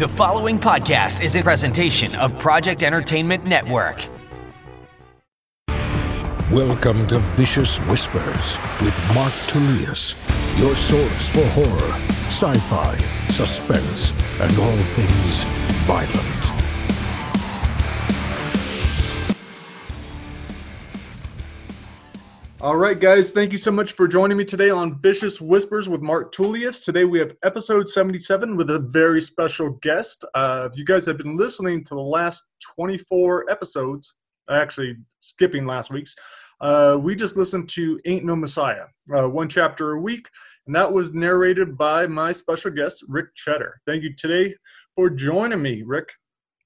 The following podcast is a presentation of Project Entertainment Network. Welcome to Vicious Whispers with Mark Tullius, your source for horror, sci fi, suspense, and all things violent. All right, guys, thank you so much for joining me today on Vicious Whispers with Mark Tullius. Today we have episode 77 with a very special guest. Uh, if you guys have been listening to the last 24 episodes, actually skipping last week's, uh, we just listened to Ain't No Messiah, uh, one chapter a week, and that was narrated by my special guest, Ric Chetter. Thank you today for joining me, Ric.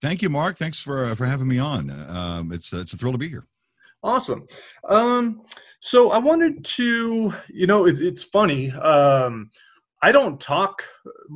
Thank you, Mark. Thanks for uh, for having me on. Um, it's uh, it's a thrill to be here. Awesome. Um, so I wanted to, you know, it, it's funny. Um, I don't talk.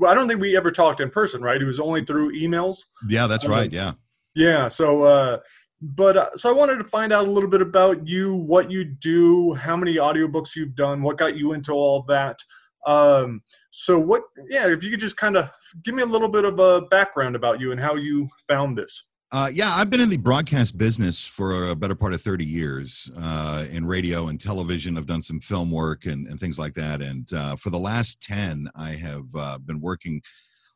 I don't think we ever talked in person, right? It was only through emails. Yeah, that's Um, right. Yeah. Yeah. So, uh, but uh, so I wanted to find out a little bit about you, what you do, how many audiobooks you've done, what got you into all that. Um, so what? Yeah, if you could just kind of give me a little bit of a background about you and how you found this. Uh, yeah, I've been in the broadcast business for a better part of 30 years uh, in radio and television. I've done some film work and, and things like that. And uh, for the last 10, I have uh, been working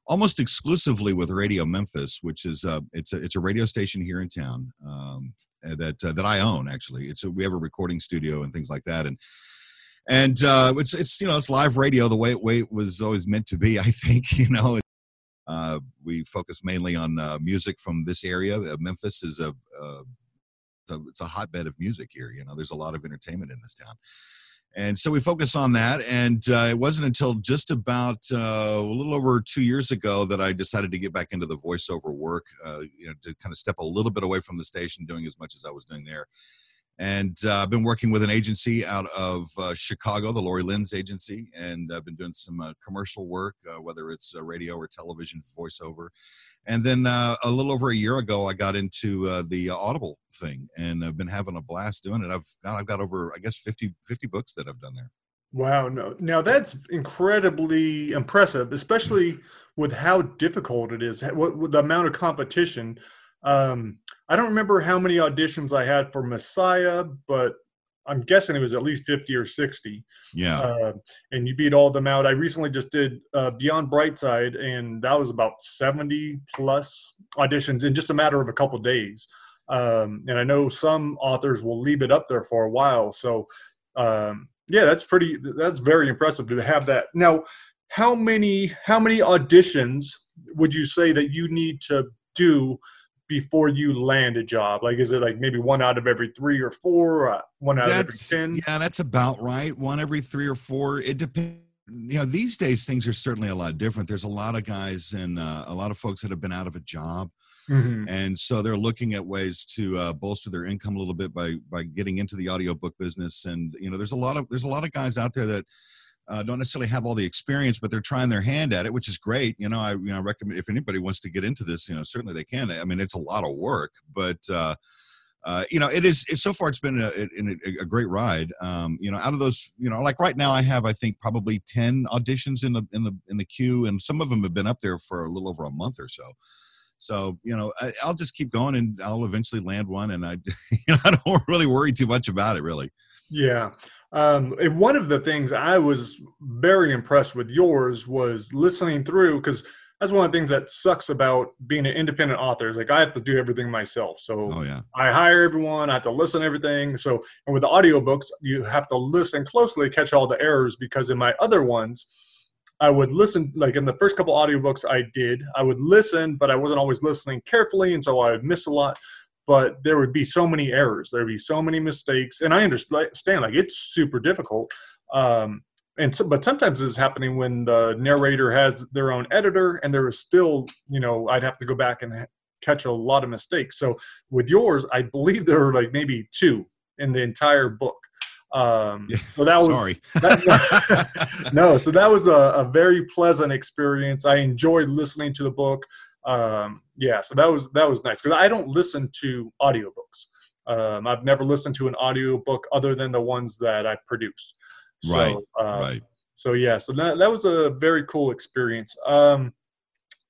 almost exclusively with Radio Memphis, which is a, it's a, it's a radio station here in town um, that, uh, that I own actually. It's a, we have a recording studio and things like that. And, and uh, it's, it's, you know, it's live radio the way, way it was always meant to be, I think, you know, uh, we focus mainly on uh, music from this area. Uh, Memphis is a, uh, a it's a hotbed of music here. You know, there's a lot of entertainment in this town, and so we focus on that. And uh, it wasn't until just about uh, a little over two years ago that I decided to get back into the voiceover work. Uh, you know, to kind of step a little bit away from the station, doing as much as I was doing there. And uh, I've been working with an agency out of uh, Chicago, the Lori Lynn's agency, and I've been doing some uh, commercial work, whether it's radio or television voiceover. And then a little over a year ago, I got into the Audible thing, and I've been having a blast doing it. I've got, I've got over, I guess, 50, 50 books that I've done there. Wow, no. Now that's incredibly impressive, especially with how difficult it is, what, the amount of competition. Um, I don't remember how many auditions I had for Messiah, but I'm guessing it was at least 50 or 60. Yeah. Uh, and you beat all of them out. I recently just did uh, Beyond Brightside, and that was about 70 plus auditions in just a matter of a couple days. Um, and I know some authors will leave it up there for a while. So, um, yeah, that's pretty. That's very impressive to have that. Now, how many how many auditions would you say that you need to do before you land a job? Like, is it like maybe one out of every three or four, or one out That's, of every ten? yeah, that's about right. One every three or four. It depends. You know, these days things are certainly a lot different. There's a lot of guys and uh, a lot of folks that have been out of a job, Mhm. and so they're looking at ways to uh, bolster their income a little bit by by getting into the audiobook business. And you know, there's a lot of there's a lot of guys out there that uh, don't necessarily have all the experience, but they're trying their hand at it, which is great. You know, I you know recommend if anybody wants to get into this, you know, certainly they can. I mean, it's a lot of work, but. Uh, uh, you know, it is. It, so far, it's been a, a, a great ride. Um, you know, out of those, you know, like right now, I have I think probably ten auditions in the in the in the queue, and some of them have been up there for a little over a month or so. So you know, I, I'll just keep going, and I'll eventually land one. And I, you know, I don't really worry too much about it, really. Yeah. Um, one of the things I was very impressed with yours was listening through because that's one of the things that sucks about being an independent author is like I have to do everything myself. So Oh yeah, I hire everyone, I have to listen to everything. So and with the audiobooks, you have to listen closely, catch all the errors because in my other ones, I would listen like in the first couple audiobooks I did, I would listen, but I wasn't always listening carefully, and so I would miss a lot. But there would be so many errors, there'd be so many mistakes, and I understand like it's super difficult. Um, and so, but sometimes this is happening when the narrator has their own editor, and there is still, you know, I'd have to go back and catch a lot of mistakes. So with yours, I believe there were like maybe two in the entire book. Um, so that was sorry. that- no, so that was a, a very pleasant experience. I enjoyed listening to the book. Um, yeah, so that was that was nice because I don't listen to audiobooks. Um, I've never listened to an audiobook other than the ones that I produced. So, Right, um, right. So yeah, so that that was a very cool experience. Um,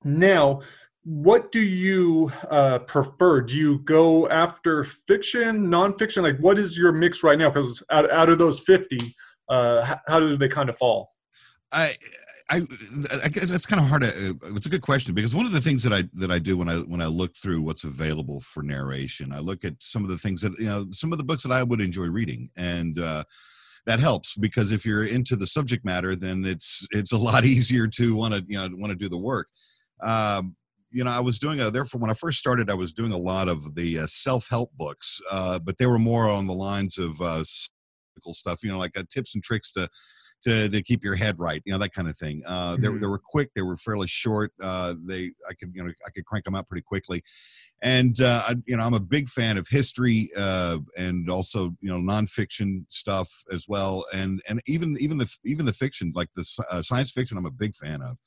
Now, what do you uh, prefer? Do you go after fiction, nonfiction? Like, what is your mix right now? Because out, out of those 50, uh, how, how do they kind of fall? I, I, I guess that's kind of hard. To, it's a good question because one of the things that I that I do when I when I look through what's available for narration, I look at some of the things that you know, some of the books that I would enjoy reading, and uh, that helps because if you're into the subject matter, then it's it's a lot easier to want to you know want to do the work. Um, you know, I was doing a therefore when I first started, I was doing a lot of the uh, self help books, uh, but they were more on the lines of uh, stuff. You know, like uh, tips and tricks to to, to keep your head right, you know, that kind of thing. Uh, mm-hmm. they, they were quick, they were fairly short. Uh, they, I could, you know, I could crank them out pretty quickly. And, uh, I, you know, I'm a big fan of history uh, and also, you know, nonfiction stuff as well. And, and even, even the, even the fiction, like the uh, science fiction, I'm a big fan of.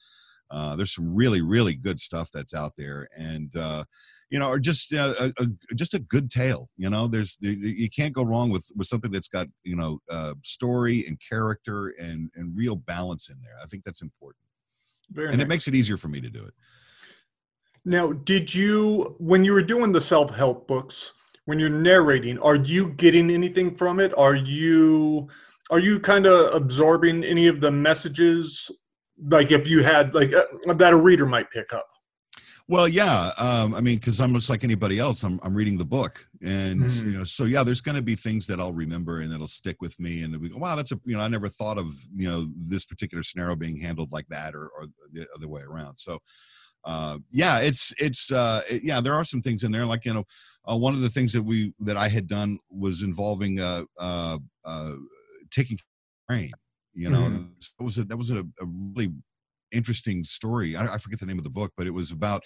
Uh, there's some really, really good stuff that's out there. And, uh, you know, or just uh, a, a, just a good tale. You know, there's you can't go wrong with with something that's got you know uh, story and character and and real balance in there. I think that's important, Very and nice. it makes it easier for me to do it. Now, did you when you were doing the self help books? When you're narrating, are you getting anything from it? Are you are you kind of absorbing any of the messages like if you had like uh, that a reader might pick up well, yeah. Um, I mean, because I'm just like anybody else. I'm I'm reading the book, and mm. you know, so yeah, there's going to be things that I'll remember and that'll stick with me, and we go, wow, that's a you know, I never thought of you know this particular scenario being handled like that, or or the other way around. So, uh, yeah, it's it's uh, it, yeah, there are some things in there, like you know, uh, one of the things that we that I had done was involving uh, uh, uh taking brain. You know, mm. that was a that was a, a really interesting story. I, I, forget the name of the book, but it was about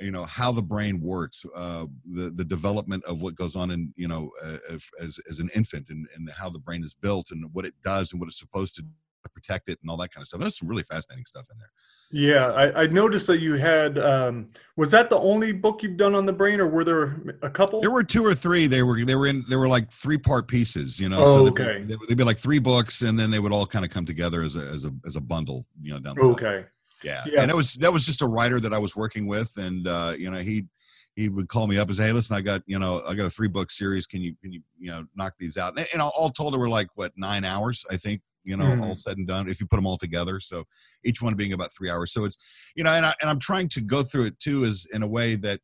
you know how the brain works, uh, the the development of what goes on in you know uh, as as an infant, and, and how the brain is built, and what it does, and what it's supposed to protect it and all that kind of stuff. There's some really fascinating stuff in there. Yeah, I, I noticed that you had. Um, was that the only book you've done on the brain, or were there a couple? There were two or three. They were they were in they were like three part pieces. You know, oh, so okay. They'd be, they'd be, like three books, and then they would all kind of come together as a as a as a bundle. You know, down. The okay. Yeah. yeah, and it was that was just a writer that I was working with, and uh, you know he he would call me up and say, "Hey, listen, I got you know I got a three book series. Can you can you you know knock these out?" And, and all told, it were like what nine hours, I think you know, mm. all said and done, if you put them all together. So each one being about three hours. So it's, you know, and, I, and I'm trying to go through it too, is in a way that,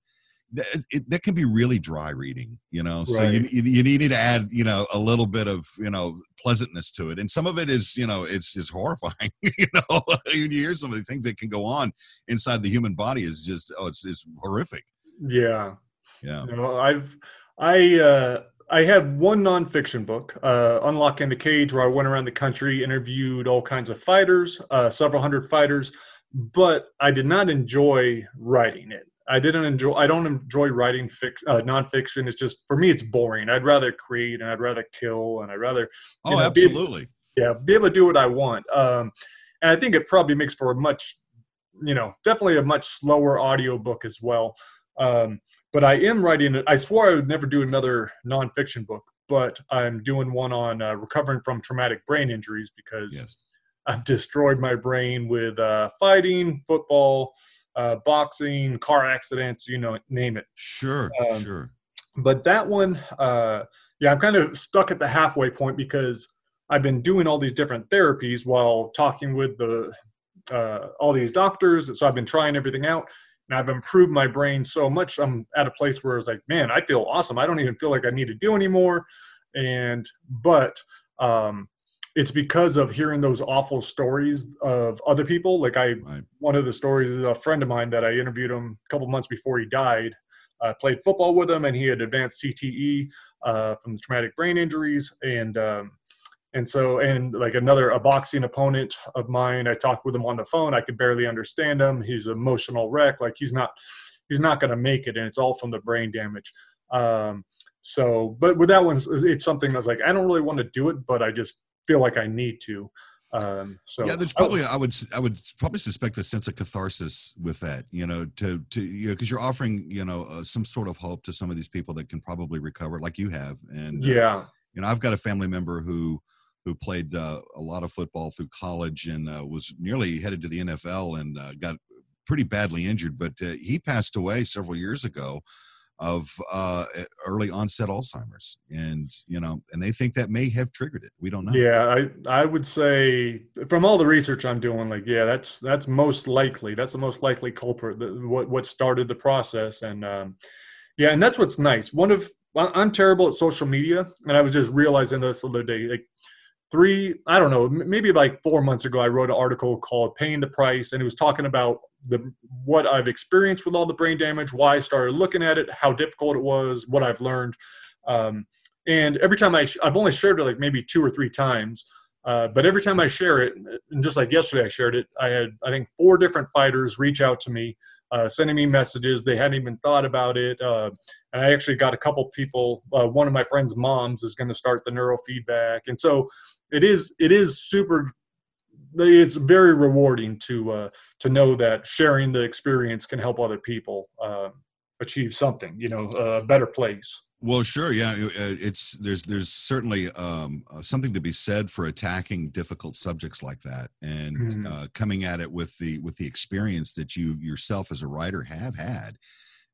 that, it, that can be really dry reading, you know. Right. So you, you, you need to add, you know, a little bit of, you know, pleasantness to it, and some of it is, you know, it's is horrifying. you know, you hear some of the things that can go on inside the human body is just, oh, it's it's horrific. Yeah, yeah. You know, I've I uh, I had one nonfiction book, uh, Unlocking the Cage, where I went around the country, interviewed all kinds of fighters, uh, several hundred fighters, but I did not enjoy writing it. I didn't enjoy. I don't enjoy writing fic, uh, nonfiction. It's just for me, it's boring. I'd rather create and I'd rather kill and I'd rather. Oh, know, absolutely. Be yeah, be able to do what I want. Um, and I think it probably makes for a much, you know, definitely a much slower audio book as well. Um, but I am writing. I swore I would never do another nonfiction book, but I'm doing one on uh, recovering from traumatic brain injuries because yes. I've destroyed my brain with uh, fighting, football, uh, boxing, car accidents, you know, name it. Sure, um, sure. But that one, uh, yeah, I'm kind of stuck at the halfway point because I've been doing all these different therapies while talking with the uh, all these doctors. So I've been trying everything out and I've improved my brain so much. I'm at a place where it's like, man, I feel awesome. I don't even feel like I need to do anymore. And but um, it's because of hearing those awful stories of other people. Like I, right. one of the stories is a friend of mine that I interviewed him a couple months before he died. I played football with him, and he had advanced CTE uh, from the traumatic brain injuries, and um, and so, and like another, a boxing opponent of mine, I talked with him on the phone. I could barely understand him. He's emotional wreck. Like he's not, he's not going to make it. And it's all from the brain damage. Um, so, but with that one, it's something that's like, I don't really want to do it, but I just feel like I need to. Um, so yeah, there's probably I would I would probably suspect a sense of catharsis with that, you know, to to you know because you're offering you know uh, some sort of hope to some of these people that can probably recover, like you have, and uh, yeah, you know, I've got a family member who who played uh, a lot of football through college and uh, was nearly headed to the NFL and uh, got pretty badly injured, but uh, he passed away several years ago of uh, early onset Alzheimer's, and you know, and they think that may have triggered it. We don't know. Yeah, I I would say from all the research I'm doing, like yeah, that's that's most likely. That's the most likely culprit. what what started the process, and um, yeah, and that's what's nice. One of I'm terrible at social media, and I was just realizing this the other day. Like three, I don't know, maybe like four months ago, I wrote an article called "Paying the Price," and it was talking about the what I've experienced with all the brain damage, why I started looking at it, how difficult it was, what I've learned. Um, and every time I, sh- I've only shared it like maybe two or three times, uh, but every time I share it, and just like yesterday I shared it, I had I think four different fighters reach out to me, uh, sending me messages. They hadn't even thought about it, uh, and I actually got a couple people. Uh, one of my friends' moms is going to start the neurofeedback, and so it is it is super it's very rewarding to uh, to know that sharing the experience can help other people uh, achieve something, you know, a better place. Well, sure, yeah. Uh, it's there's there's certainly um, uh, something to be said for attacking difficult subjects like that, and mm-hmm. uh, coming at it with the with the experience that you yourself as a writer have had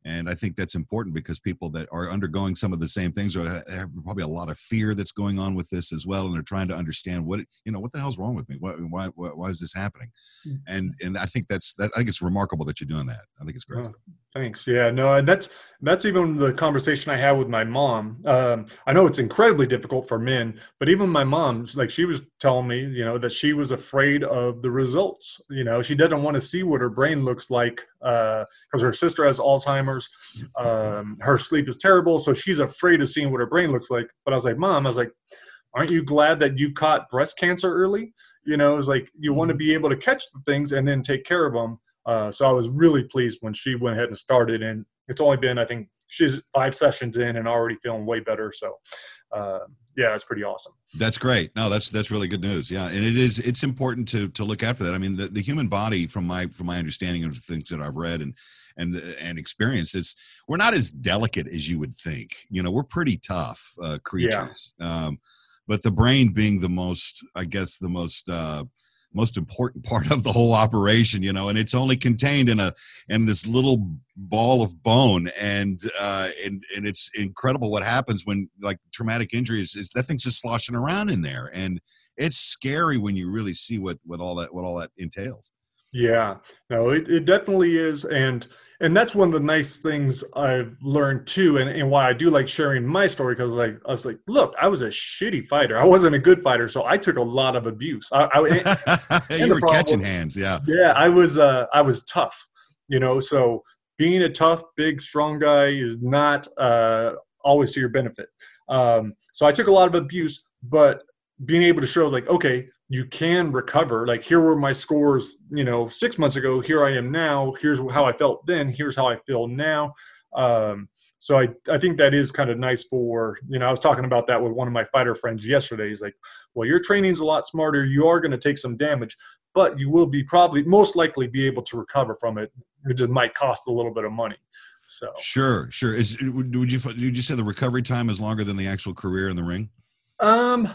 and i think that's important because people that are undergoing some of the same things are have probably a lot of fear that's going on with this as well and they're trying to understand what you know what the hell's wrong with me? Why why, why is this happening? Mm. and and i think that's that i think it's remarkable that you're doing that. I think it's great. Oh, thanks. Yeah no and that's that's even the conversation i had with my mom. Um, i know it's incredibly difficult for men but even my mom's like she was telling me you know that she was afraid of the results. You know she doesn't want to see what her brain looks like because uh, her sister has alzheimer's. Um, her sleep is terrible so she's afraid of seeing what her brain looks like. But i was like mom i was like aren't you glad that you caught breast cancer early? You know it's like you want to mm-hmm. be able to catch the things and then take care of them uh, so i was really pleased when she went ahead and started and it's only been i think she's five sessions in and already feeling way better so uh, yeah, it's pretty awesome. That's great. No, that's that's really good news. Yeah, and it is it's important to to look after that. I mean, the, the human body, from my from my understanding of things that I've read and and and experienced, it's we're not as delicate as you would think. You know, we're pretty tough uh, creatures. Yeah. Um, but the brain being the most, I guess, the most uh, most important part of the whole operation you know and it's only contained in a in this little ball of bone. And uh and and it's incredible what happens when like traumatic injuries is that thing's just sloshing around in there. And it's scary when you really see what what all that what all that entails yeah, no, it, it definitely is. And and that's one of the nice things I've learned too, and, and why I do like sharing my story, because like I was like, look, I was a shitty fighter. I wasn't a good fighter, so I took a lot of abuse. I, I you were catching hands, yeah. Yeah, I was uh I was tough, you know, so being a tough, big, strong guy is not uh always to your benefit. Um, so I took a lot of abuse, but being able to show like, okay, you can recover. Like here were my scores, you know, six months ago. Here I am now. Here's how I felt then. Here's how I feel now. Um, so I, I think that is kind of nice for you know I was talking about that with one of my fighter friends yesterday. He's like, well, your training's a lot smarter. You are going to take some damage, but you will be probably most likely be able to recover from it. It just might cost a little bit of money. So sure, sure. Is would you would you say the recovery time is longer than the actual career in the ring? Um,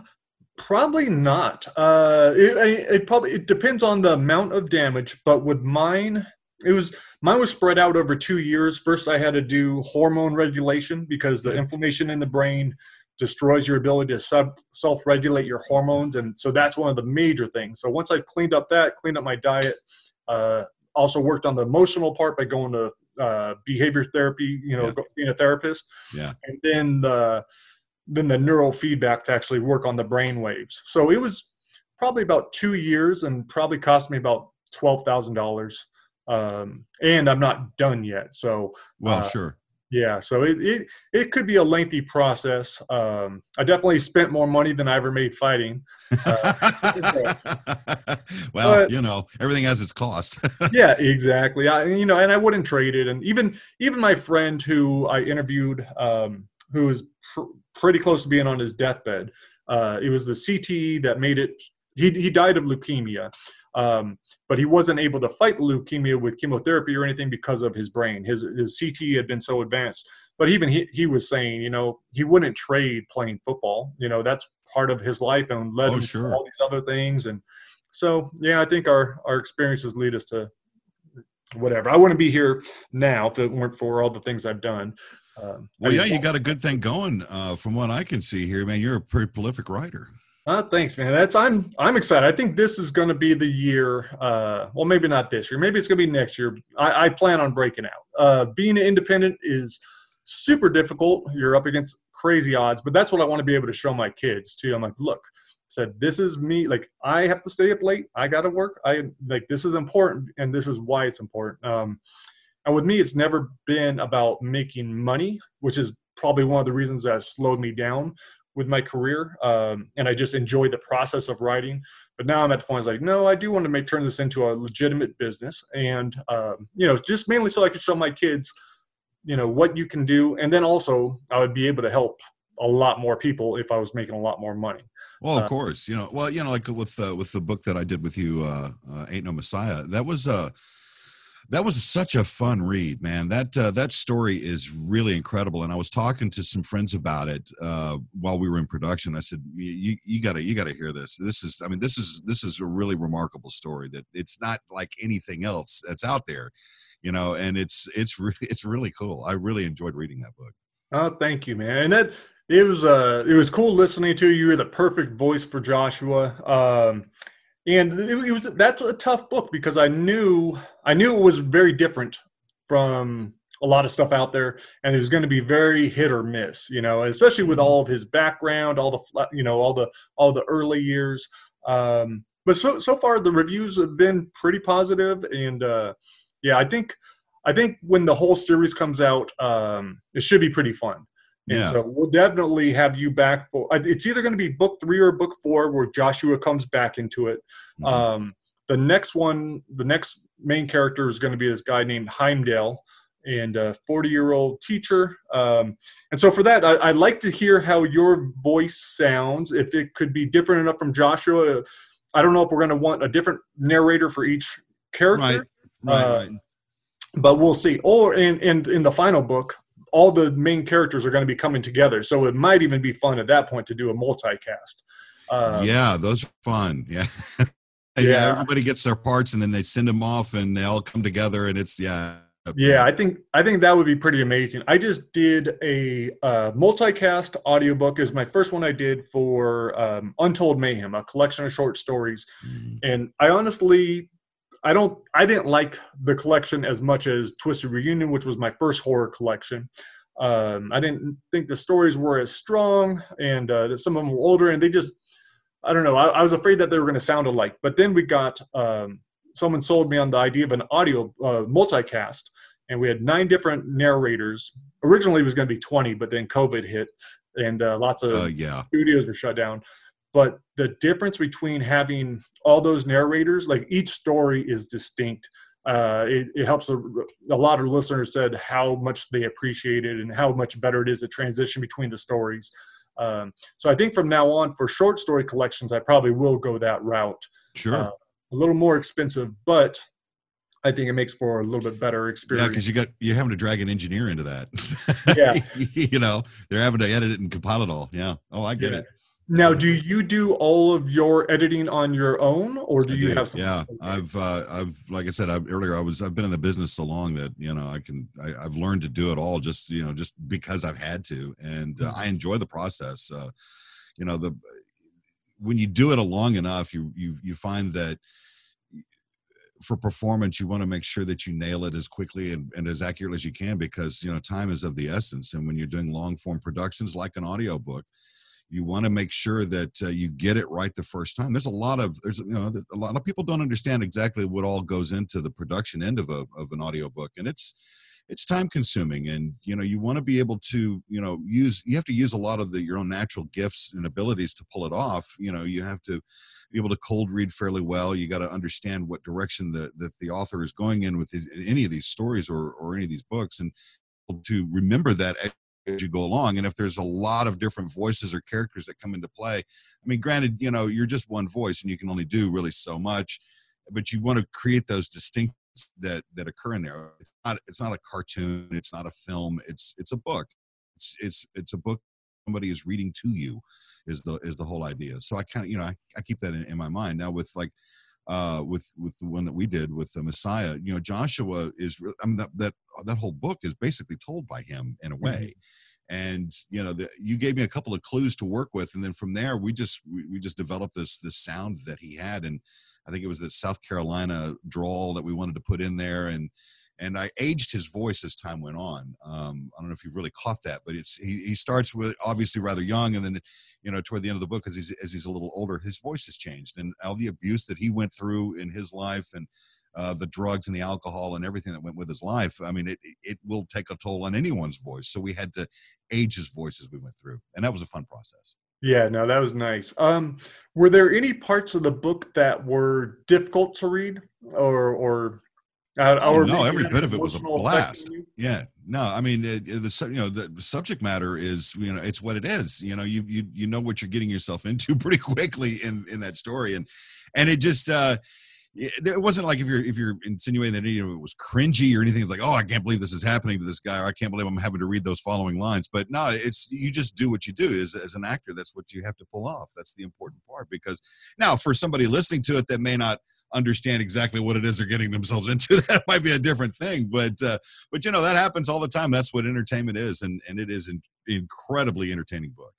Probably not. Uh, it, it probably it depends on the amount of damage, but with mine, it was mine was spread out over two years. First, I had to do hormone regulation because the inflammation in the brain destroys your ability to sub, self-regulate your hormones, and so that's one of the major things. So once I cleaned up that, cleaned up my diet, uh, also worked on the emotional part by going to uh, behavior therapy. You know, yeah. being a therapist. Yeah, and then the then the neurofeedback to actually work on the brain waves. So it was probably about two years and probably cost me about twelve thousand um, dollars. And I'm not done yet. So well, uh, sure. Yeah, so it, it it could be a lengthy process. Um, I definitely spent more money than I ever made fighting. Uh, well, but, you know, everything has its cost. yeah, exactly. I, you know, and I wouldn't trade it. And even even my friend who I interviewed, um, who is pr- pretty close to being on his deathbed. Uh, it was the CTE that made it. He he died of leukemia, um, but he wasn't able to fight leukemia with chemotherapy or anything because of his brain. His his CTE had been so advanced. But even he he was saying, you know, he wouldn't trade playing football. You know, that's part of his life and led oh, him sure. to all these other things. And so, yeah, I think our our experiences lead us to whatever. I wouldn't be here now if it weren't for all the things I've done. Um, well, yeah, you got a good thing going. Uh, from what I can see here, man, you're a pretty prolific writer. Uh, thanks, man. That's I'm I'm excited. I think this is going to be the year. Uh, well, maybe not this year. Maybe it's going to be next year. I, I plan on breaking out. Uh, being independent is super difficult. You're up against crazy odds, but that's what I want to be able to show my kids too. I'm like, look, said this is me. Like I have to stay up late. I got to work. I like this is important, and this is why it's important. Um, and with me, it's never been about making money, which is probably one of the reasons that slowed me down with my career. Um, and I just enjoy the process of writing. But now I'm at the point, I was like, no, I do want to make turn this into a legitimate business. And, um, you know, just mainly so I could show my kids, you know, what you can do. And then also I would be able to help a lot more people if I was making a lot more money. Well, of uh, course, you know, well, you know, like with, uh, with the book that I did with you, uh, uh Ain't No Messiah, that was, uh, that was such a fun read, man. That uh, that story is really incredible, and I was talking to some friends about it uh, while we were in production. I said, "You you got to you got to hear this. This is, I mean, this is this is a really remarkable story. That it's not like anything else that's out there, you know. And it's it's really it's really cool. I really enjoyed reading that book. Oh, thank you, man. And that it was uh it was cool listening to you. You're the perfect voice for Joshua. Um, and it, it, was that's a tough book because I knew I knew it was very different from a lot of stuff out there, and it was going to be very hit or miss, you know, especially with mm-hmm. all of his background, all the you know all the all the early years. Um, but so so far the reviews have been pretty positive, and uh, yeah, I think I think when the whole series comes out, um, it should be pretty fun. And yeah. so we'll definitely have you back for uh, it's either going to be book three or book four where Joshua comes back into it. Mm-hmm. Um, the next one, the next main character is going to be this guy named Heimdall and a 40 year old teacher. Um, and so for that, I, would like to hear how your voice sounds. If it could be different enough from Joshua, I don't know if we're going to want a different narrator for each character. Right. Right, uh, right. But we'll see. Or in, in in the final book, all the main characters are going to be coming together. So it might even be fun at that point to do a multicast. Um, yeah, those are fun. Yeah. yeah. yeah. everybody gets their parts and then they send them off and they all come together and it's yeah. Yeah, I think I think that would be pretty amazing. I just did a uh, multicast audiobook is my first one I did for um, Untold Mayhem, a collection of short stories, mm. and I honestly I don't I didn't like the collection as much as Twisted Reunion, which was my first horror collection. Um, I didn't think the stories were as strong, and uh, some of them were older, and they just I don't know. I, I was afraid that they were going to sound alike. But then we got um, someone sold me on the idea of an audio uh, multicast, and we had nine different narrators. Originally, it was going to be twenty, but then COVID hit, and uh, lots of uh, yeah. studios were shut down but the difference between having all those narrators like each story is distinct uh, it, it, helps a, a, lot of listeners said how much they appreciate it and how much better it is to transition between the stories um, so i think from now on for short story collections i probably will go that route sure uh, a little more expensive but I think it makes for a little bit better experience. Yeah, because you got you're having to drag an engineer into that. Yeah, you know they're having to edit it and compile it all. Yeah. Oh, I get yeah. it. Now, do you do all of your editing on your own, or do I you do. have? Yeah, I've, uh, I've, like I said I've, earlier, I was, I've been in the business so long that you know I can, I, have learned to do it all just, you know, just because I've had to, and uh, I enjoy the process. Uh, you know, the when you do it long enough, you, you, you find that for performance you want to make sure that you nail it as quickly and, and, as accurately as you can because you know time is of the essence and when you're doing long form productions like an audiobook you want to make sure that uh, you get it right the first time. There's a lot of there's you know a lot of people don't understand exactly what all goes into the production end of a of an audiobook and it's it's time consuming and you know you want to be able to you know use you have to use a lot of the your own natural gifts and abilities to pull it off. You know you have to be able to cold read fairly well. You got to understand what direction the that the author is going in with any of these stories or or any of these books and to remember that as you go along. And if there's a lot of different voices or characters that come into play, I mean, granted, you know, you're just one voice and you can only do really so much, but you want to create those distinctions that that occur in there. It's not it's not a cartoon, it's not a film, it's it's a book. It's it's it's a book somebody is reading to you is the is the whole idea. So I kind of you know I, I keep that in, in my mind now with like uh, with with the one that we did with the Messiah. You know, Joshua is I mean that that, that whole book is basically told by him in a way. Mm-hmm. And you know, the, you gave me a couple of clues to work with, and then from there we just we, we just developed this this sound that he had, and I think it was the South Carolina drawl that we wanted to put in there, and and I aged his voice as time went on. Um, I don't know if you've really caught that, but it's he, he starts with obviously rather young, and then you know toward the end of the book, as he's as he's a little older, his voice has changed, and all the abuse that he went through in his life, and uh, the drugs and the alcohol and everything that went with his life. I mean, it it will take a toll on anyone's voice. So we had to age his voice as we went through, and that was a fun process. Yeah, no, that was nice. Um, were there any parts of the book that were difficult to read, or or uh, oh, no, every bit of it was a blast. Yeah, no, I mean it, it, the you know the subject matter is you know it's what it is. You know, you you you know what you're getting yourself into pretty quickly in in that story, and and it just uh it wasn't like if you're if you're insinuating that you know, it was cringy or anything. It's like, oh, I can't believe this is happening to this guy, or I can't believe I'm having to read those following lines. But no, it's you just do what you do as as an actor. That's what you have to pull off. That's the important part. Because now, for somebody listening to it that may not understand exactly what it is they're getting themselves into that might be a different thing but uh, but you know that happens all the time. That's what entertainment is and and it is an incredibly entertaining book.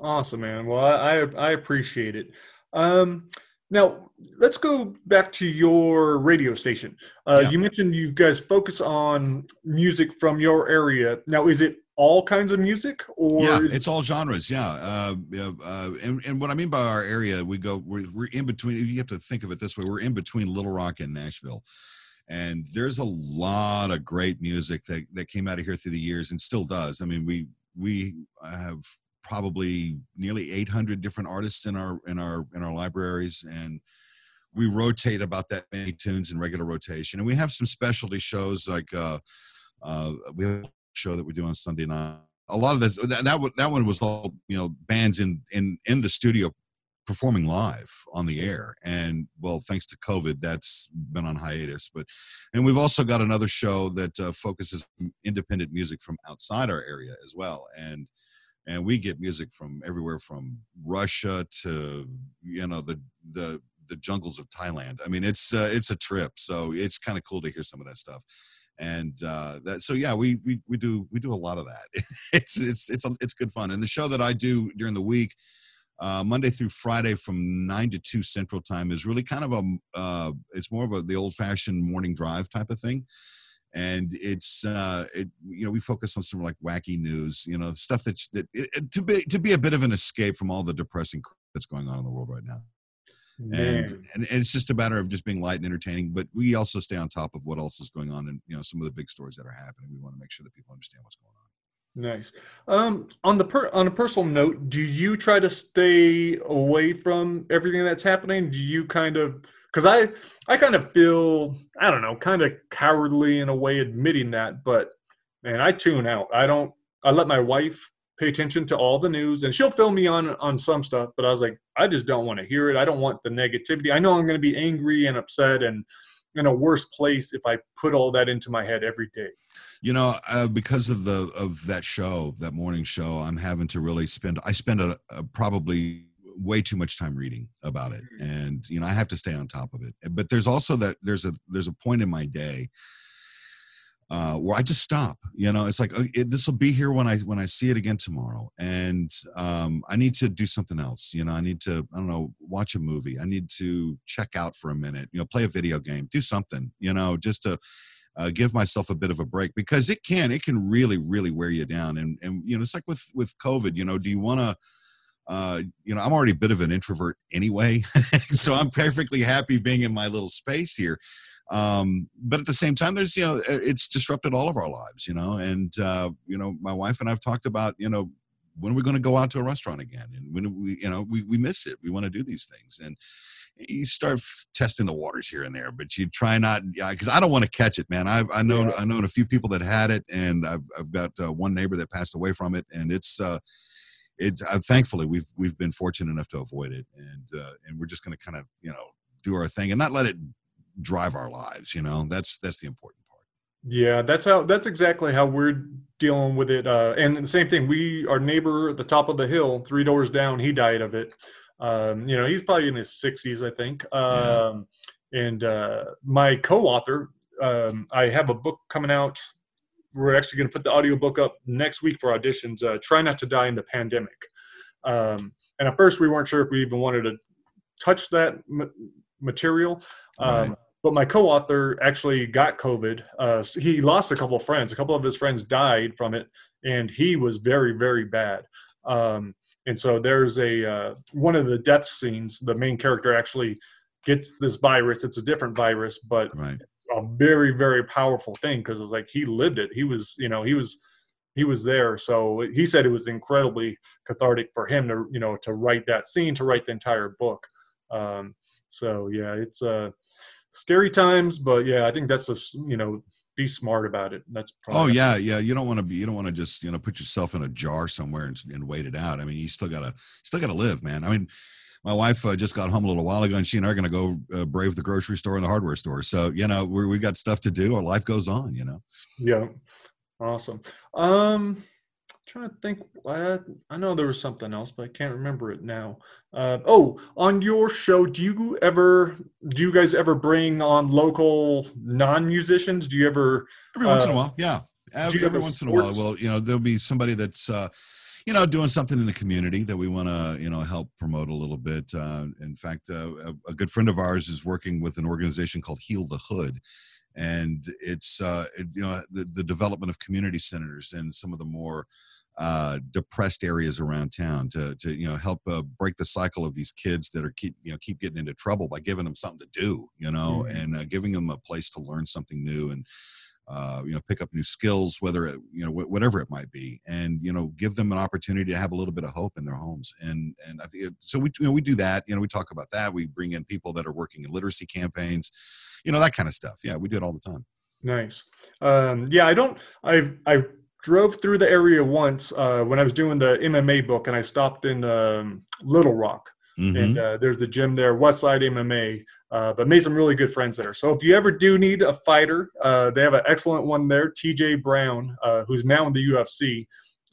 Awesome man. Well i i appreciate it. Um now let's go back to your radio station. Uh, yeah. you mentioned you guys focus on music from your area. Now is it all kinds of music or yeah it's all genres yeah uh, uh, and, and what i mean by our area we go we're, we're in between you have to think of it this way we're in between little rock and nashville and there's a lot of great music that, that came out of here through the years and still does. I mean we we have probably nearly 800 different artists in our in our in our libraries and we rotate about that many tunes in regular rotation and we have some specialty shows like uh, uh, we have show that we do on Sunday night. A lot of this that that, one was all you know bands in in in the studio performing live on the air. And well thanks to covid that's been on hiatus. But and we've also got another show that uh, focuses independent music from outside our area as well. And and we get music from everywhere from russia to you know the the the jungles of thailand. I mean it's uh, it's a trip. So it's kind of cool to hear some of that stuff and uh, that so yeah we, we we do we do a lot of that. It's it's it's it's good fun and the show that i do during the week uh, monday through friday from 9 to 2 central time is really kind of a uh, it's more of a the old fashioned morning drive type of thing and it's uh it you know we focus on some like wacky news you know stuff that's that it, to be to be a bit of an escape from all the depressing that's going on in the world right now and, and, and it's just a matter of just being light and entertaining but we also stay on top of what else is going on and you know some of the big stories that are happening. We want to make sure that people understand what's going on. Nice. Um on the per on a personal note do you try to stay away from everything that's happening? Do you kind of because i i kind of feel i don't know kind of cowardly in a way admitting that but man i tune out. I don't i let my wife pay attention to all the news and she'll fill me on on some stuff but i was like i just don't want to hear it. I don't want the negativity. I know i'm going to be angry and upset and in a worse place if i put all that into my head every day. You know uh, because of the of that show that morning show i'm having to really spend i spend a, a probably way too much time reading about it. Mm. and you know i have to stay on top of it. But there's also that there's a there's a point in my day uh, where I just stop. You know, it's like uh, it, this will be here when I when I see it again tomorrow, and um, I need to do something else. You know, I need to I don't know watch a movie. I need to check out for a minute. You know, play a video game, do something. You know, just to uh, give myself a bit of a break because it can it can really really wear you down. And and you know, it's like with with COVID. You know, do you want to uh, you know, I'm already a bit of an introvert anyway, so I'm perfectly happy being in my little space here um, but at the same time there's you know it's disrupted all of our lives you know and uh, you know my wife and i've talked about you know when are we going to go out to a restaurant again? And when we you know we, we miss it. We want to do these things. And you start testing the waters here and there but you try not because i don't want to catch it man. I've i know yeah. i know a few people that had it and i've, I've got uh, one neighbor that passed away from it and it's uh it's uh, thankfully we've we've been fortunate enough to avoid it. And uh, and we're just going to kind of you know do our thing and not let it drive our lives you know that's that's the important part yeah that's how that's exactly how we're dealing with it uh and the same thing we our neighbor at the top of the hill three doors down he died of it um you know he's probably in his 60s i think um and uh, my co-author, um, I have a book coming out. We're actually going to put the audiobook up next week for auditions. Uh, Try not to die in the pandemic. Um, and at first, we weren't sure if we even wanted to touch that material. Um, Right. But my co-author actually got COVID. Uh, he lost a couple of friends. A couple of his friends died from it, and he was very, very bad. Um, and so there's a uh, one of the death scenes. The main character actually gets this virus. It's a different virus, but Right. a very, very powerful thing because it's like he lived it. He was, you know, he was he was there. So he said it was incredibly cathartic for him to, you know, to write that scene, to write the entire book. Um, so yeah, it's uh, scary times, but yeah, I think that's a you know, be smart about it. That's probably Oh yeah, yeah. You don't want to be. You don't want to just you know put yourself in a jar somewhere and, and wait it out. I mean, you still gotta still gotta live, man. I mean, my wife uh, just got home a little while ago, and she and I are gonna go uh, brave the grocery store and the hardware store. So you know we we got stuff to do. Our life goes on. You know. Yeah. Awesome. Um trying to think uh, I know there was something else, but I can't remember it now. Uh, oh, on your show, do you ever do you guys ever bring on local non-musicians? Do you ever Every once in a Uh, while, yeah. Every, every once in a while, sports- well, you know, there'll be somebody that's, uh, you know, doing something in the community that we want to, you know, help promote a little bit. Uh, in fact, uh, a, a good friend of ours is working with an organization called Heal the Hood, and it's, uh, it, you know, the, the development of community centers in some of the more uh, depressed areas around town to, to you know, help uh, break the cycle of these kids that are keep, you know, keep getting into trouble by giving them something to do, you know, Mhm. and uh, giving them a place to learn something new and uh, you know pick up new skills whether it, you know wh- whatever it might be and you know give them an opportunity to have a little bit of hope in their homes and and i think it, so we you know we do that you know we talk about that we bring in people that are working in literacy campaigns you know that kind of stuff yeah we do it all the time Nice. Um, yeah, I don't. I I drove through the area once uh, when I was doing the MMA book, and I stopped in um, Little Rock, Mhm. and uh, there's the gym there, Westside MMA. Uh, but made some really good friends there. So if you ever do need a fighter, uh, they have an excellent one there, T.J. Brown, uh, who's now in the UFC.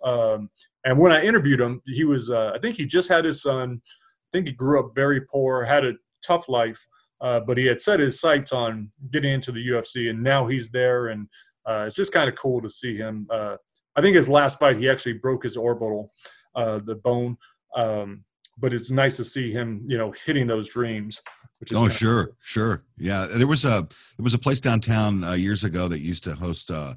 Um, and when I interviewed him, he was. Uh, I think he just had his son. I think he grew up very poor, had a tough life. Uh, but he had set his sights on getting into the UFC, and now he's there, and uh, it's just kind of cool to see him. Uh, I think his last fight, he actually broke his orbital, uh, the bone. Um, but it's nice to see him, you know, hitting those dreams. Which is oh sure cool. sure yeah there was a there was a place downtown uh, years ago that used to host uh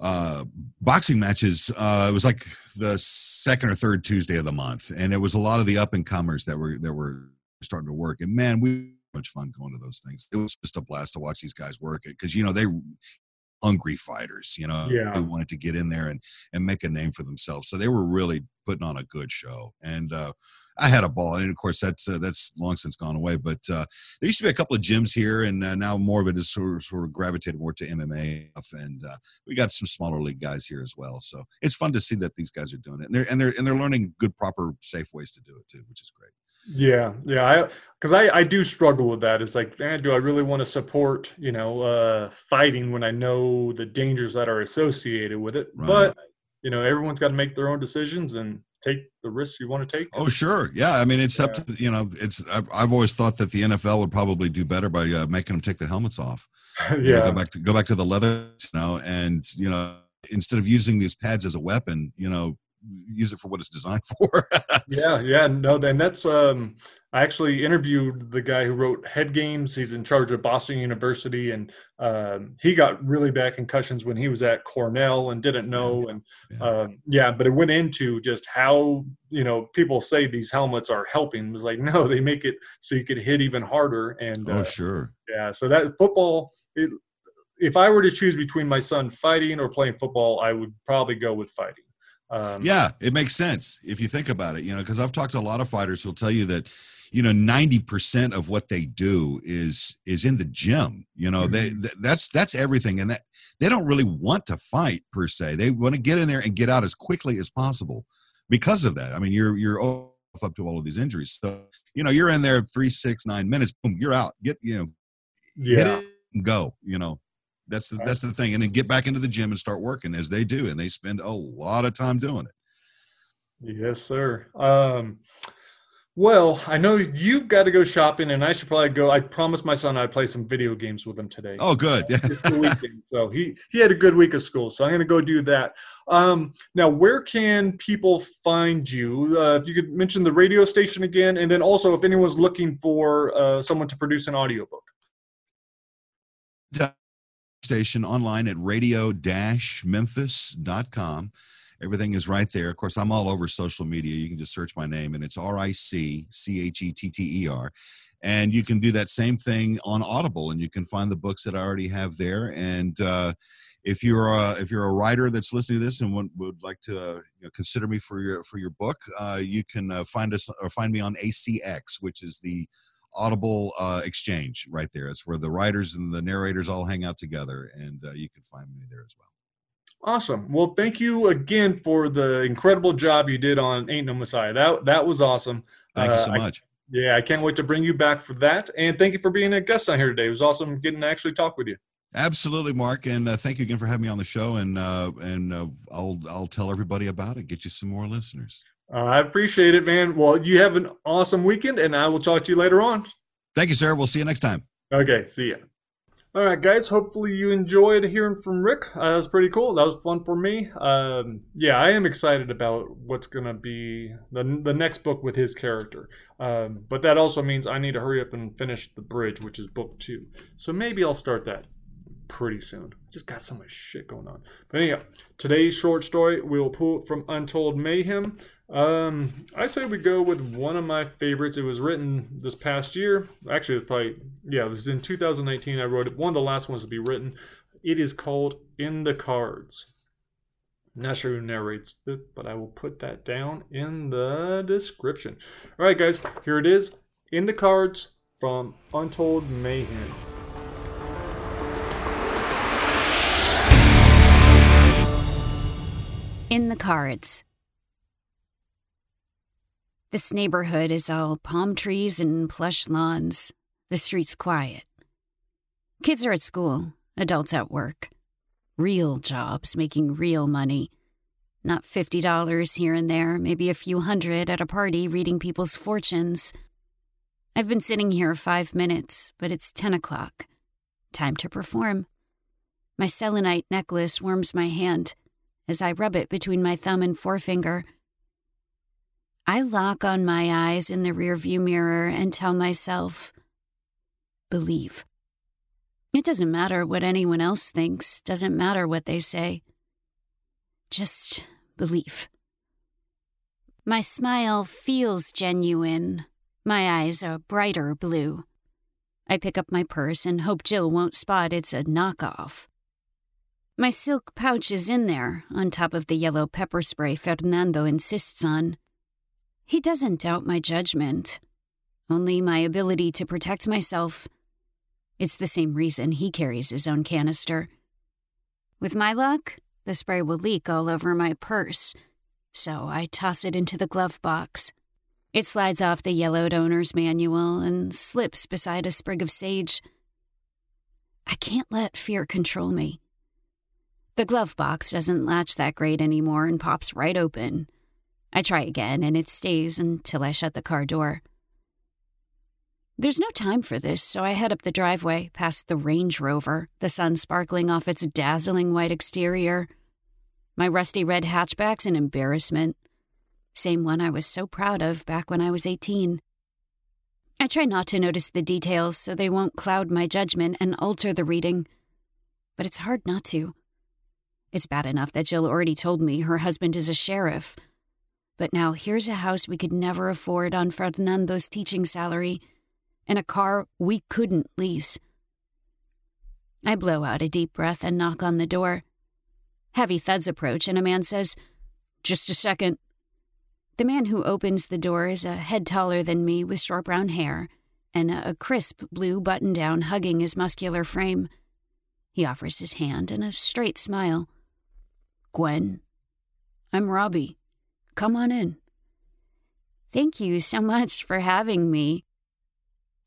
uh boxing matches uh it was like the second or third tuesday of the month and it was a lot of the up and comers that were that were starting to work and man we much fun going to those things it was just a blast to watch these guys work it because you know they hungry fighters you know Yeah. they wanted to get in there and and make a name for themselves so they were really putting on a good show and uh I had a ball, and of course that's uh, that's long since gone away. But uh, there used to be a couple of gyms here, and uh, now more of it is sort of, sort of gravitated more to MMA. And uh, we got some smaller league guys here as well, so it's fun to see that these guys are doing it, and they're and they're and they're learning good, proper, safe ways to do it too, which is great. Yeah, yeah. I because I I do struggle with that. It's like, man, do I really want to support you know uh, fighting when I know the dangers that are associated with it? Right. But you know, everyone's got to make their own decisions and take the risks you want to take. Oh, sure, yeah. I mean, it's up to you know, it's I've, I've always thought that the NFL would probably do better by uh, making them take the helmets off. You know, yeah, go back to go back to the leather, you know, and you know, instead of using these pads as a weapon, you know, use it for what it's designed for. yeah, yeah. No, then that's um. I actually interviewed the guy who wrote Head Games. He's in charge of Boston University, and um, he got really bad concussions when he was at Cornell and didn't know. And Yeah. um, yeah, but it went into just how you know people say these helmets are helping. It was like no, they make it so you could hit even harder. And oh, uh, sure. yeah, so that football. It, if I were to choose between my son fighting or playing football, I would probably go with fighting. Um, Yeah, it makes sense if you think about it, you know, because I've talked to a lot of fighters who'll tell you that, you know, 90% of what they do is is in the gym. You know, they that's that's everything. And that they don't really want to fight per se. They want to get in there and get out as quickly as possible because of that. I mean, you're you're off up to all of these injuries. So, you know, you're in there three, six, nine minutes, boom, you're out. Get, you know, yeah. go, you know. That's the that's the thing. And then get back into the gym and start working as they do. And they spend a lot of time doing it. Yes, sir. Um, Well, I know you've got to go shopping, and I should probably go. I promised my son I'd play some video games with him today. Oh, good. So he he had a good week of school, so I'm going to go do that. Um, now, where can people find you? Uh, if you could mention the radio station again, and then also if anyone's looking for uh, someone to produce an audiobook. Station online at radio-memphis.com. Everything is right there. Of course, I'm all over social media. You can just search my name, and it's R I C C H E T T E R. And you can do that same thing on Audible, and you can find the books that I already have there. And uh, if you're a, if you're a writer that's listening to this and would, would like to uh, you know, consider me for your for your book, uh, you can uh, find us or find me on ACX, which is the Audible uh, exchange right there. It's where the writers and the narrators all hang out together, and uh, you can find me there as well. Awesome. Well, thank you again for the incredible job you did on Ain't No Messiah. That that was awesome. Thank you so Uh, I- much. yeah, I can't wait to bring you back for that. And thank you for being a guest on here today. It was awesome getting to actually talk with you. Absolutely, Mark, and uh, thank you again for having me on the show. And uh, and uh, I'll I'll tell everybody about it. Get you some more listeners. Uh, I appreciate it, man. Well, you have an awesome weekend, and I will talk to you later on. Thank you, sir. We'll see you next time. Okay, see ya. All right, guys. Hopefully you enjoyed hearing from Ric. Uh, that was pretty cool. That was fun for me. Um, yeah, I am excited about what's gonna be the the next book with his character. Um, but that also means I need to hurry up and finish the bridge, which is book two. So maybe I'll start that pretty soon. Just got so much shit going on. But anyhow, today's short story we'll pull from Untold Mayhem. Um, I say we go with one of my favorites. It was written this past year. Actually, it's probably yeah, it was in 2019. I wrote it. One of the last ones to be written. It is called In the Cards. Not sure who narrates it, but I will put that down in the description. All right, guys, here it is. In the Cards from Untold Mayhem. In the cards. This neighborhood is all palm trees and plush lawns. The street's quiet. Kids are at school, adults at work. Real jobs making real money. Not $50 here and there, maybe a few hundred at a party reading people's fortunes. I've been sitting here five minutes, but it's 10 o'clock. Time to perform. My selenite necklace warms my hand as I rub it between my thumb and forefinger. I lock on my eyes in the rearview mirror and tell myself, believe. It doesn't matter what anyone else thinks, doesn't matter what they say. Just believe. My smile feels genuine. My eyes are brighter blue. I pick up my purse and hope Jill won't spot it's a knockoff. My silk pouch is in there, on top of the yellow pepper spray Fernando insists on. He doesn't doubt my judgment, only my ability to protect myself. It's the same reason he carries his own canister. With my luck, the spray will leak all over my purse, so I toss it into the glove box. It slides off the yellowed owner's manual and slips beside a sprig of sage. I can't let fear control me. The glove box doesn't latch that great anymore and pops right open. I try again, and it stays until I shut the car door. There's no time for this, so I head up the driveway, past the Range Rover, the sun sparkling off its dazzling white exterior. My rusty red hatchback's an embarrassment. Same one I was so proud of back when I was 18. I try not to notice the details so they won't cloud my judgment and alter the reading. But it's hard not to. It's bad enough that Jill already told me her husband is a sheriff. But now here's a house we could never afford on Fernando's teaching salary, and a car we couldn't lease. I blow out a deep breath and knock on the door. Heavy thuds approach, and a man says, Just a second. The man who opens the door is a head taller than me with short brown hair and a crisp blue button down hugging his muscular frame. He offers his hand and a straight smile. Gwen, I'm Robbie. Come on in. Thank you so much for having me.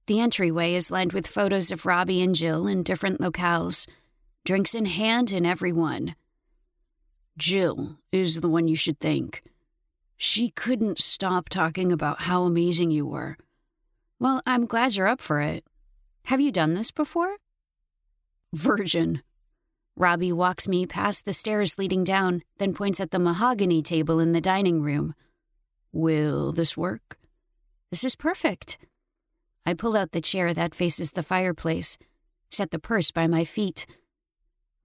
The entryway is lined with photos of Robbie and Jill in different locales, drinks in hand in every one. Jill is the one you should thank. She couldn't stop talking about how amazing you were. Well, I'm glad you're up for it. Have you done this before? Virgin. Robbie walks me past the stairs leading down, then points at the mahogany table in the dining room. Will this work? This is perfect. I pull out the chair that faces the fireplace, set the purse by my feet.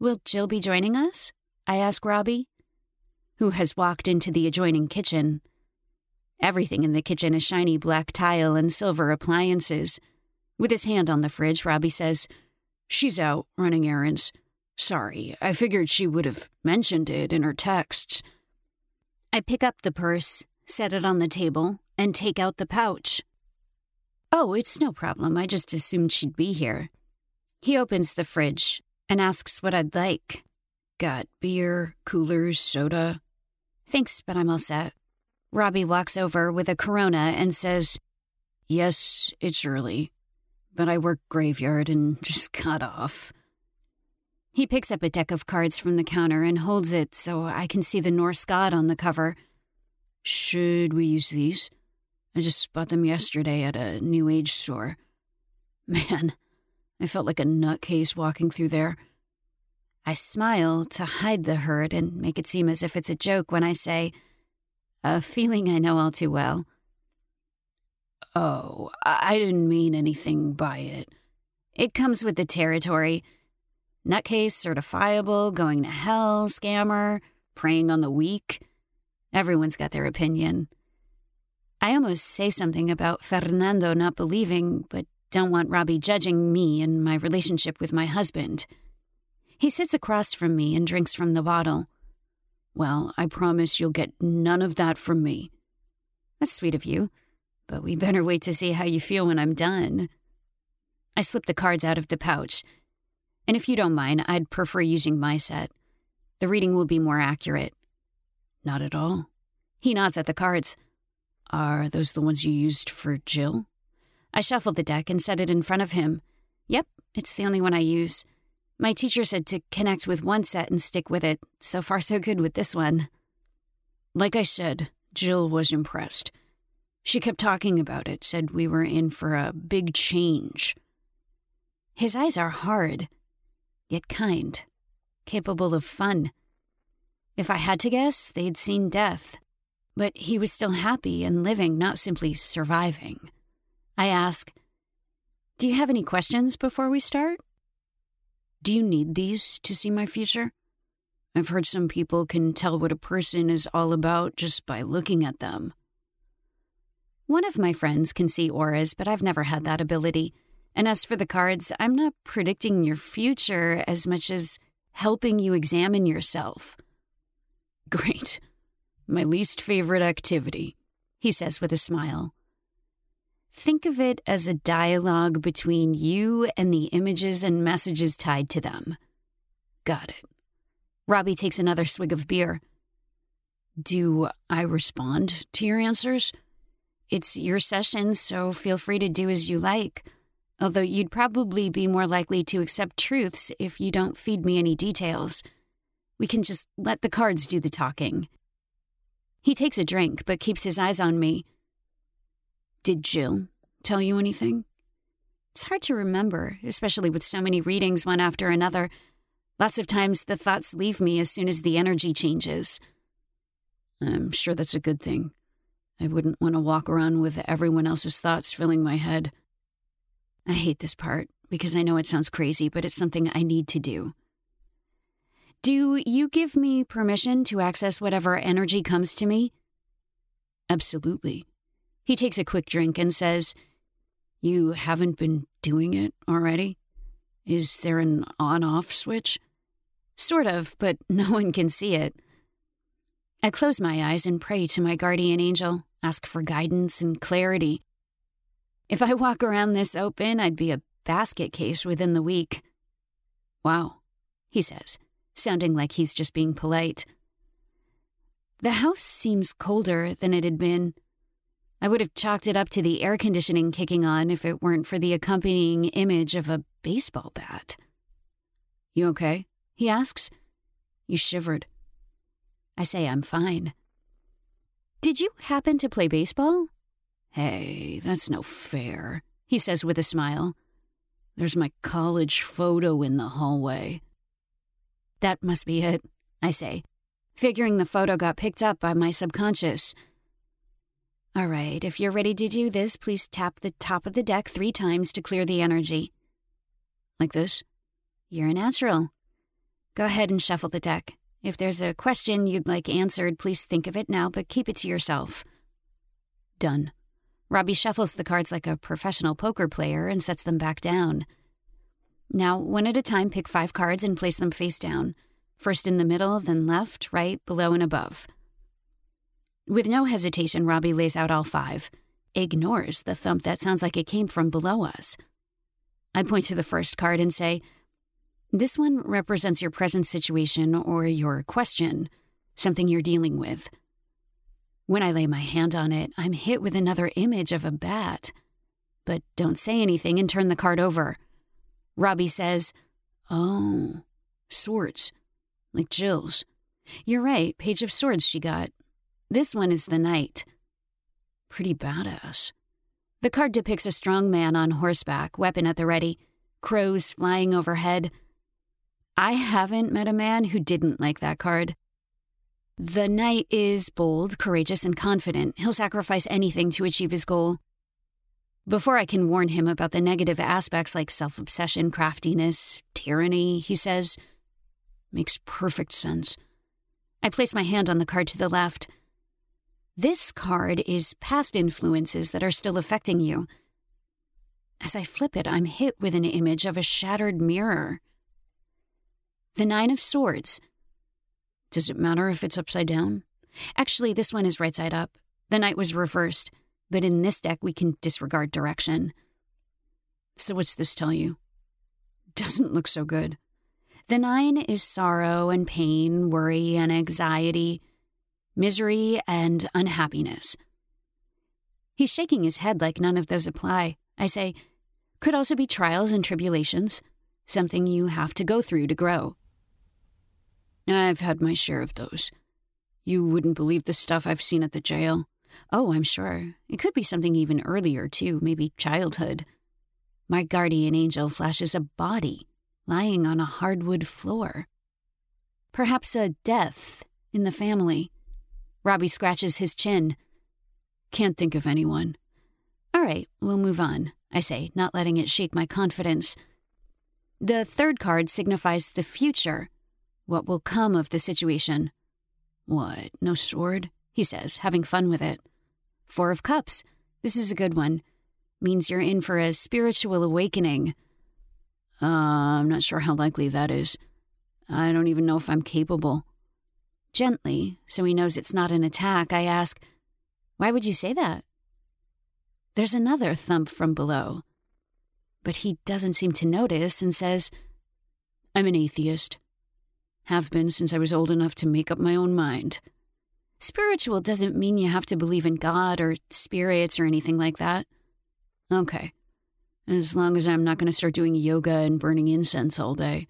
Will Jill be joining us? I ask Robbie, who has walked into the adjoining kitchen. Everything in the kitchen is shiny black tile and silver appliances. With his hand on the fridge, Robbie says, She's out running errands. Sorry, I figured she would have mentioned it in her texts. I pick up the purse, set it on the table, and take out the pouch. Oh, it's no problem. I just assumed she'd be here. He opens the fridge and asks what I'd like. Got beer, coolers, soda. Thanks, but I'm all set. Robbie walks over with a corona and says, Yes, it's early, but I work graveyard and just got off. He picks up a deck of cards from the counter and holds it so I can see the Norse god on the cover. Should we use these? I just bought them yesterday at a New Age store. Man, I felt like a nutcase walking through there. I smile to hide the hurt and make it seem as if it's a joke when I say, a feeling I know all too well. Oh, I didn't mean anything by it. It comes with the territory nutcase certifiable, going to hell, scammer, preying on the weak. Everyone's got their opinion. I almost say something about Fernando not believing, but don't want Robbie judging me and my relationship with my husband. He sits across from me and drinks from the bottle. Well, I promise you'll get none of that from me. That's sweet of you, but we better wait to see how you feel when I'm done. I slip the cards out of the pouch and if you don't mind, I'd prefer using my set. The reading will be more accurate. Not at all. He nods at the cards. Are those the ones you used for Jill? I shuffled the deck and set it in front of him. Yep, it's the only one I use. My teacher said to connect with one set and stick with it. So far, so good with this one. Like I said, Jill was impressed. She kept talking about it, said we were in for a big change. His eyes are hard yet kind, capable of fun. If I had to guess, they'd seen death. But he was still happy and living, not simply surviving. I ask, Do you have any questions before we start? Do you need these to see my future? I've heard some people can tell what a person is all about just by looking at them. One of my friends can see auras, but I've never had that ability. And as for the cards, I'm not predicting your future as much as helping you examine yourself. Great. My least favorite activity, he says with a smile. Think of it as a dialogue between you and the images and messages tied to them. Got it. Robbie takes another swig of beer. Do I respond to your answers? It's your session, so feel free to do as you like although you'd probably be more likely to accept truths if you don't feed me any details. We can just let the cards do the talking. He takes a drink, but keeps his eyes on me. Did Jill tell you anything? It's hard to remember, especially with so many readings one after another. Lots of times the thoughts leave me as soon as the energy changes. I'm sure that's a good thing. I wouldn't want to walk around with everyone else's thoughts filling my head. I hate this part because I know it sounds crazy, but it's something I need to do. Do you give me permission to access whatever energy comes to me? Absolutely. He takes a quick drink and says, You haven't been doing it already? Is there an on off switch? Sort of, but no one can see it. I close my eyes and pray to my guardian angel, ask for guidance and clarity. If I walk around this open, I'd be a basket case within the week. Wow, he says, sounding like he's just being polite. The house seems colder than it had been. I would have chalked it up to the air conditioning kicking on if it weren't for the accompanying image of a baseball bat. You okay? he asks. You shivered. I say I'm fine. Did you happen to play baseball? Hey, that's no fair, he says with a smile. There's my college photo in the hallway. That must be it, I say, figuring the photo got picked up by my subconscious. All right, if you're ready to do this, please tap the top of the deck three times to clear the energy. Like this? You're a natural. Go ahead and shuffle the deck. If there's a question you'd like answered, please think of it now, but keep it to yourself. Done. Robbie shuffles the cards like a professional poker player and sets them back down. Now, one at a time, pick five cards and place them face down. First in the middle, then left, right, below, and above. With no hesitation, Robbie lays out all five, ignores the thump that sounds like it came from below us. I point to the first card and say, This one represents your present situation or your question, something you're dealing with. When I lay my hand on it, I'm hit with another image of a bat. But don't say anything and turn the card over. Robbie says, Oh, swords. Like Jill's. You're right, Page of Swords she got. This one is the Knight. Pretty badass. The card depicts a strong man on horseback, weapon at the ready, crows flying overhead. I haven't met a man who didn't like that card. The knight is bold, courageous, and confident. He'll sacrifice anything to achieve his goal. Before I can warn him about the negative aspects like self obsession, craftiness, tyranny, he says, Makes perfect sense. I place my hand on the card to the left. This card is past influences that are still affecting you. As I flip it, I'm hit with an image of a shattered mirror. The Nine of Swords does it matter if it's upside down? Actually, this one is right side up. The knight was reversed, but in this deck we can disregard direction. So what's this tell you? Doesn't look so good. The nine is sorrow and pain, worry and anxiety, misery and unhappiness. He's shaking his head like none of those apply. I say, could also be trials and tribulations, something you have to go through to grow. I've had my share of those. You wouldn't believe the stuff I've seen at the jail. Oh, I'm sure. It could be something even earlier, too, maybe childhood. My guardian angel flashes a body lying on a hardwood floor. Perhaps a death in the family. Robbie scratches his chin. Can't think of anyone. All right, we'll move on, I say, not letting it shake my confidence. The third card signifies the future what will come of the situation? What, no sword? He says, having fun with it. Four of Cups. This is a good one. Means you're in for a spiritual awakening. Uh, I'm not sure how likely that is. I don't even know if I'm capable. Gently, so he knows it's not an attack, I ask, Why would you say that? There's another thump from below. But he doesn't seem to notice and says, I'm an atheist. Have been since I was old enough to make up my own mind. Spiritual doesn't mean you have to believe in God or spirits or anything like that. Okay. As long as I'm not going to start doing yoga and burning incense all day.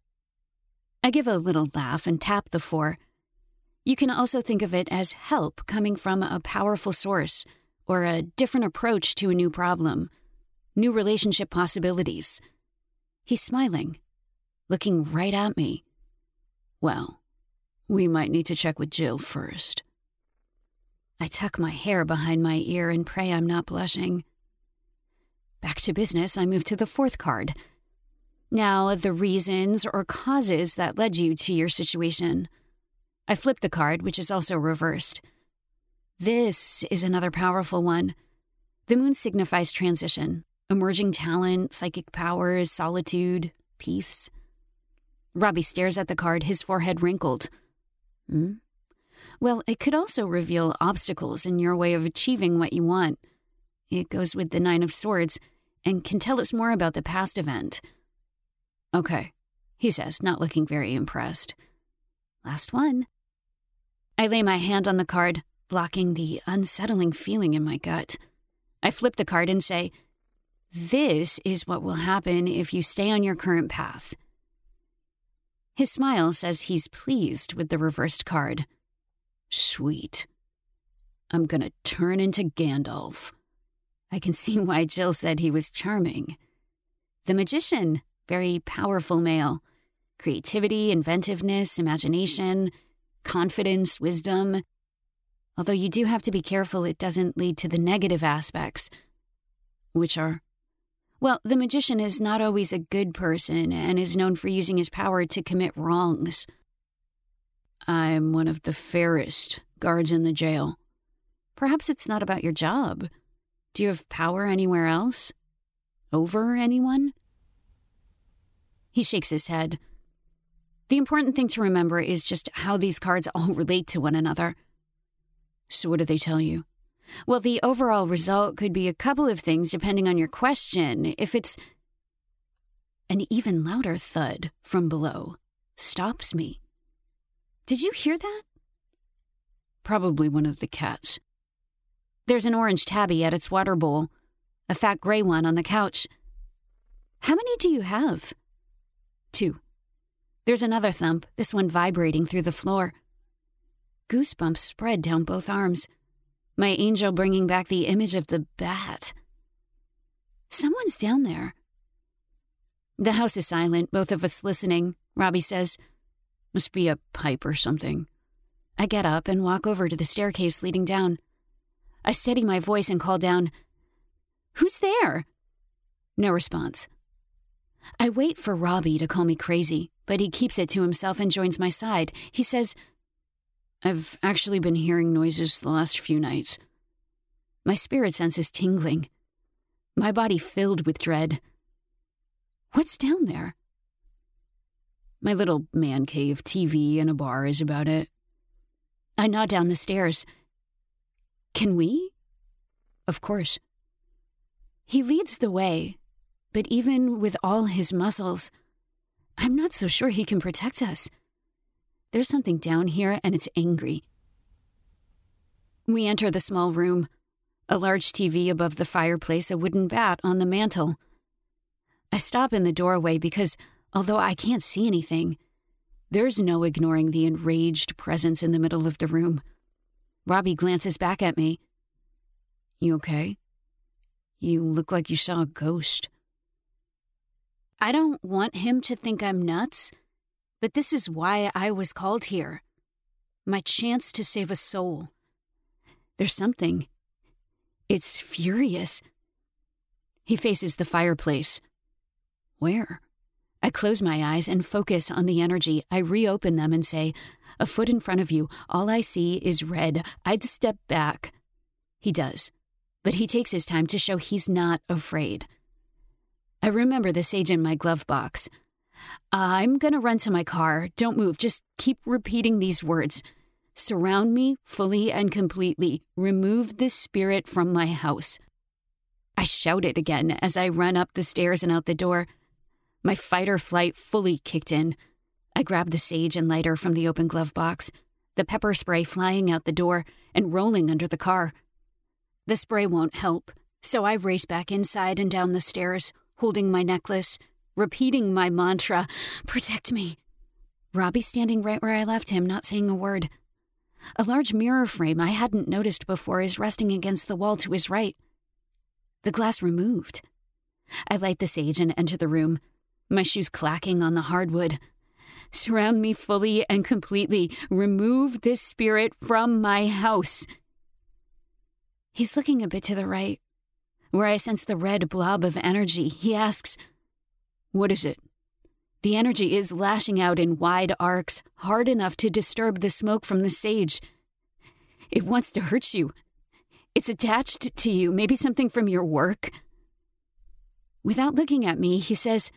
I give a little laugh and tap the four. You can also think of it as help coming from a powerful source or a different approach to a new problem, new relationship possibilities. He's smiling, looking right at me. Well, we might need to check with Jill first. I tuck my hair behind my ear and pray I'm not blushing. Back to business, I move to the fourth card. Now, the reasons or causes that led you to your situation. I flip the card, which is also reversed. This is another powerful one. The moon signifies transition, emerging talent, psychic powers, solitude, peace. Robbie stares at the card, his forehead wrinkled. Hmm? Well, it could also reveal obstacles in your way of achieving what you want. It goes with the Nine of Swords and can tell us more about the past event. Okay, he says, not looking very impressed. Last one. I lay my hand on the card, blocking the unsettling feeling in my gut. I flip the card and say, This is what will happen if you stay on your current path. His smile says he's pleased with the reversed card. Sweet. I'm gonna turn into Gandalf. I can see why Jill said he was charming. The magician, very powerful male. Creativity, inventiveness, imagination, confidence, wisdom. Although you do have to be careful it doesn't lead to the negative aspects. Which are? Well, the magician is not always a good person and is known for using his power to commit wrongs. I'm one of the fairest guards in the jail. Perhaps it's not about your job. Do you have power anywhere else? Over anyone? He shakes his head. The important thing to remember is just how these cards all relate to one another. So, what do they tell you? Well, the overall result could be a couple of things depending on your question. If it's an even louder thud from below stops me. Did you hear that? Probably one of the cats. There's an orange tabby at its water bowl, a fat gray one on the couch. How many do you have? Two. There's another thump, this one vibrating through the floor. Goosebumps spread down both arms. My angel bringing back the image of the bat. Someone's down there. The house is silent, both of us listening. Robbie says, Must be a pipe or something. I get up and walk over to the staircase leading down. I steady my voice and call down, Who's there? No response. I wait for Robbie to call me crazy, but he keeps it to himself and joins my side. He says, I've actually been hearing noises the last few nights. My spirit sense is tingling, my body filled with dread. What's down there? My little man cave, TV, and a bar is about it. I nod down the stairs. Can we? Of course. He leads the way, but even with all his muscles, I'm not so sure he can protect us. There's something down here, and it's angry. We enter the small room a large TV above the fireplace, a wooden bat on the mantel. I stop in the doorway because, although I can't see anything, there's no ignoring the enraged presence in the middle of the room. Robbie glances back at me. You okay? You look like you saw a ghost. I don't want him to think I'm nuts, but this is why I was called here. My chance to save a soul. There's something. It's furious. He faces the fireplace. Where? I close my eyes and focus on the energy. I reopen them and say, A foot in front of you, all I see is red. I'd step back. He does, but he takes his time to show he's not afraid. I remember the sage in my glove box. I'm gonna run to my car. Don't move. Just keep repeating these words. Surround me fully and completely. Remove this spirit from my house. I shout it again as I run up the stairs and out the door. My fight or flight fully kicked in. I grabbed the sage and lighter from the open glove box, the pepper spray flying out the door and rolling under the car. The spray won't help, so I race back inside and down the stairs, holding my necklace, repeating my mantra Protect me. Robbie standing right where I left him, not saying a word. A large mirror frame I hadn't noticed before is resting against the wall to his right. The glass removed. I light the sage and enter the room, my shoes clacking on the hardwood. Surround me fully and completely. Remove this spirit from my house. He's looking a bit to the right, where I sense the red blob of energy. He asks, What is it? The energy is lashing out in wide arcs, hard enough to disturb the smoke from the sage. It wants to hurt you. It's attached to you, maybe something from your work. Without looking at me, he says,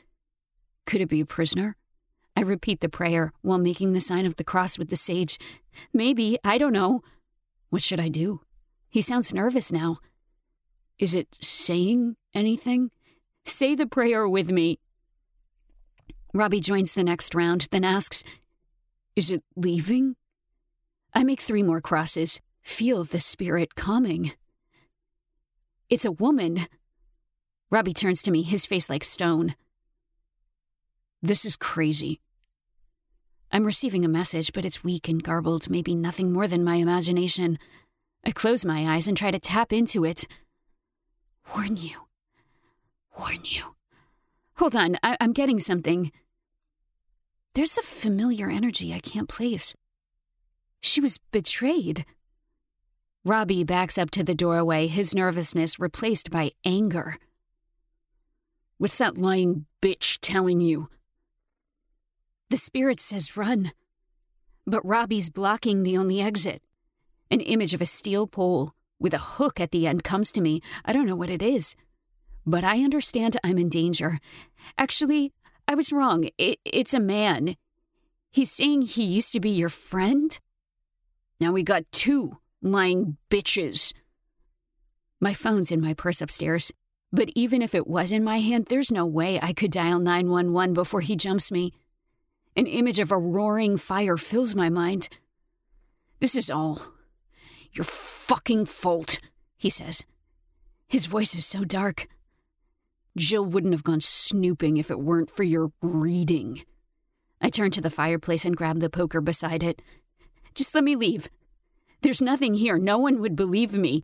could it be a prisoner? I repeat the prayer while making the sign of the cross with the sage. Maybe, I don't know. What should I do? He sounds nervous now. Is it saying anything? Say the prayer with me. Robbie joins the next round, then asks, Is it leaving? I make three more crosses, feel the spirit coming. It's a woman. Robbie turns to me, his face like stone. This is crazy. I'm receiving a message, but it's weak and garbled, maybe nothing more than my imagination. I close my eyes and try to tap into it. Warn you. Warn you. Hold on, I- I'm getting something. There's a familiar energy I can't place. She was betrayed. Robbie backs up to the doorway, his nervousness replaced by anger. What's that lying bitch telling you? The spirit says run. But Robbie's blocking the only exit. An image of a steel pole with a hook at the end comes to me. I don't know what it is. But I understand I'm in danger. Actually, I was wrong. It, it's a man. He's saying he used to be your friend? Now we got two lying bitches. My phone's in my purse upstairs. But even if it was in my hand, there's no way I could dial 911 before he jumps me. An image of a roaring fire fills my mind. This is all your fucking fault, he says. His voice is so dark. Jill wouldn't have gone snooping if it weren't for your reading. I turn to the fireplace and grab the poker beside it. Just let me leave. There's nothing here. No one would believe me.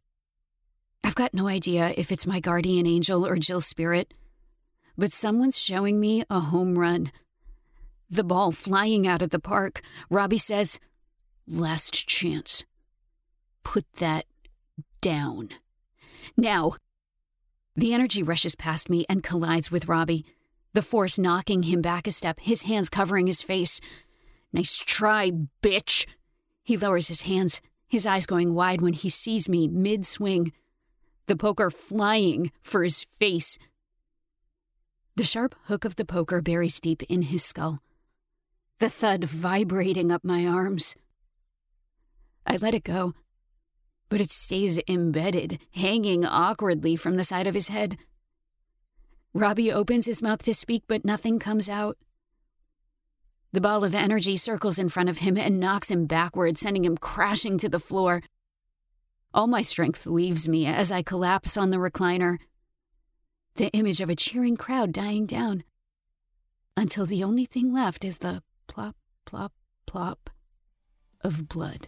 I've got no idea if it's my guardian angel or Jill's spirit, but someone's showing me a home run. The ball flying out of the park. Robbie says, Last chance. Put that down. Now. The energy rushes past me and collides with Robbie, the force knocking him back a step, his hands covering his face. Nice try, bitch. He lowers his hands, his eyes going wide when he sees me mid swing, the poker flying for his face. The sharp hook of the poker buries deep in his skull, the thud vibrating up my arms. I let it go, but it stays embedded, hanging awkwardly from the side of his head. Robbie opens his mouth to speak, but nothing comes out. The ball of energy circles in front of him and knocks him backward, sending him crashing to the floor. All my strength leaves me as I collapse on the recliner. The image of a cheering crowd dying down. Until the only thing left is the plop, plop, plop of blood.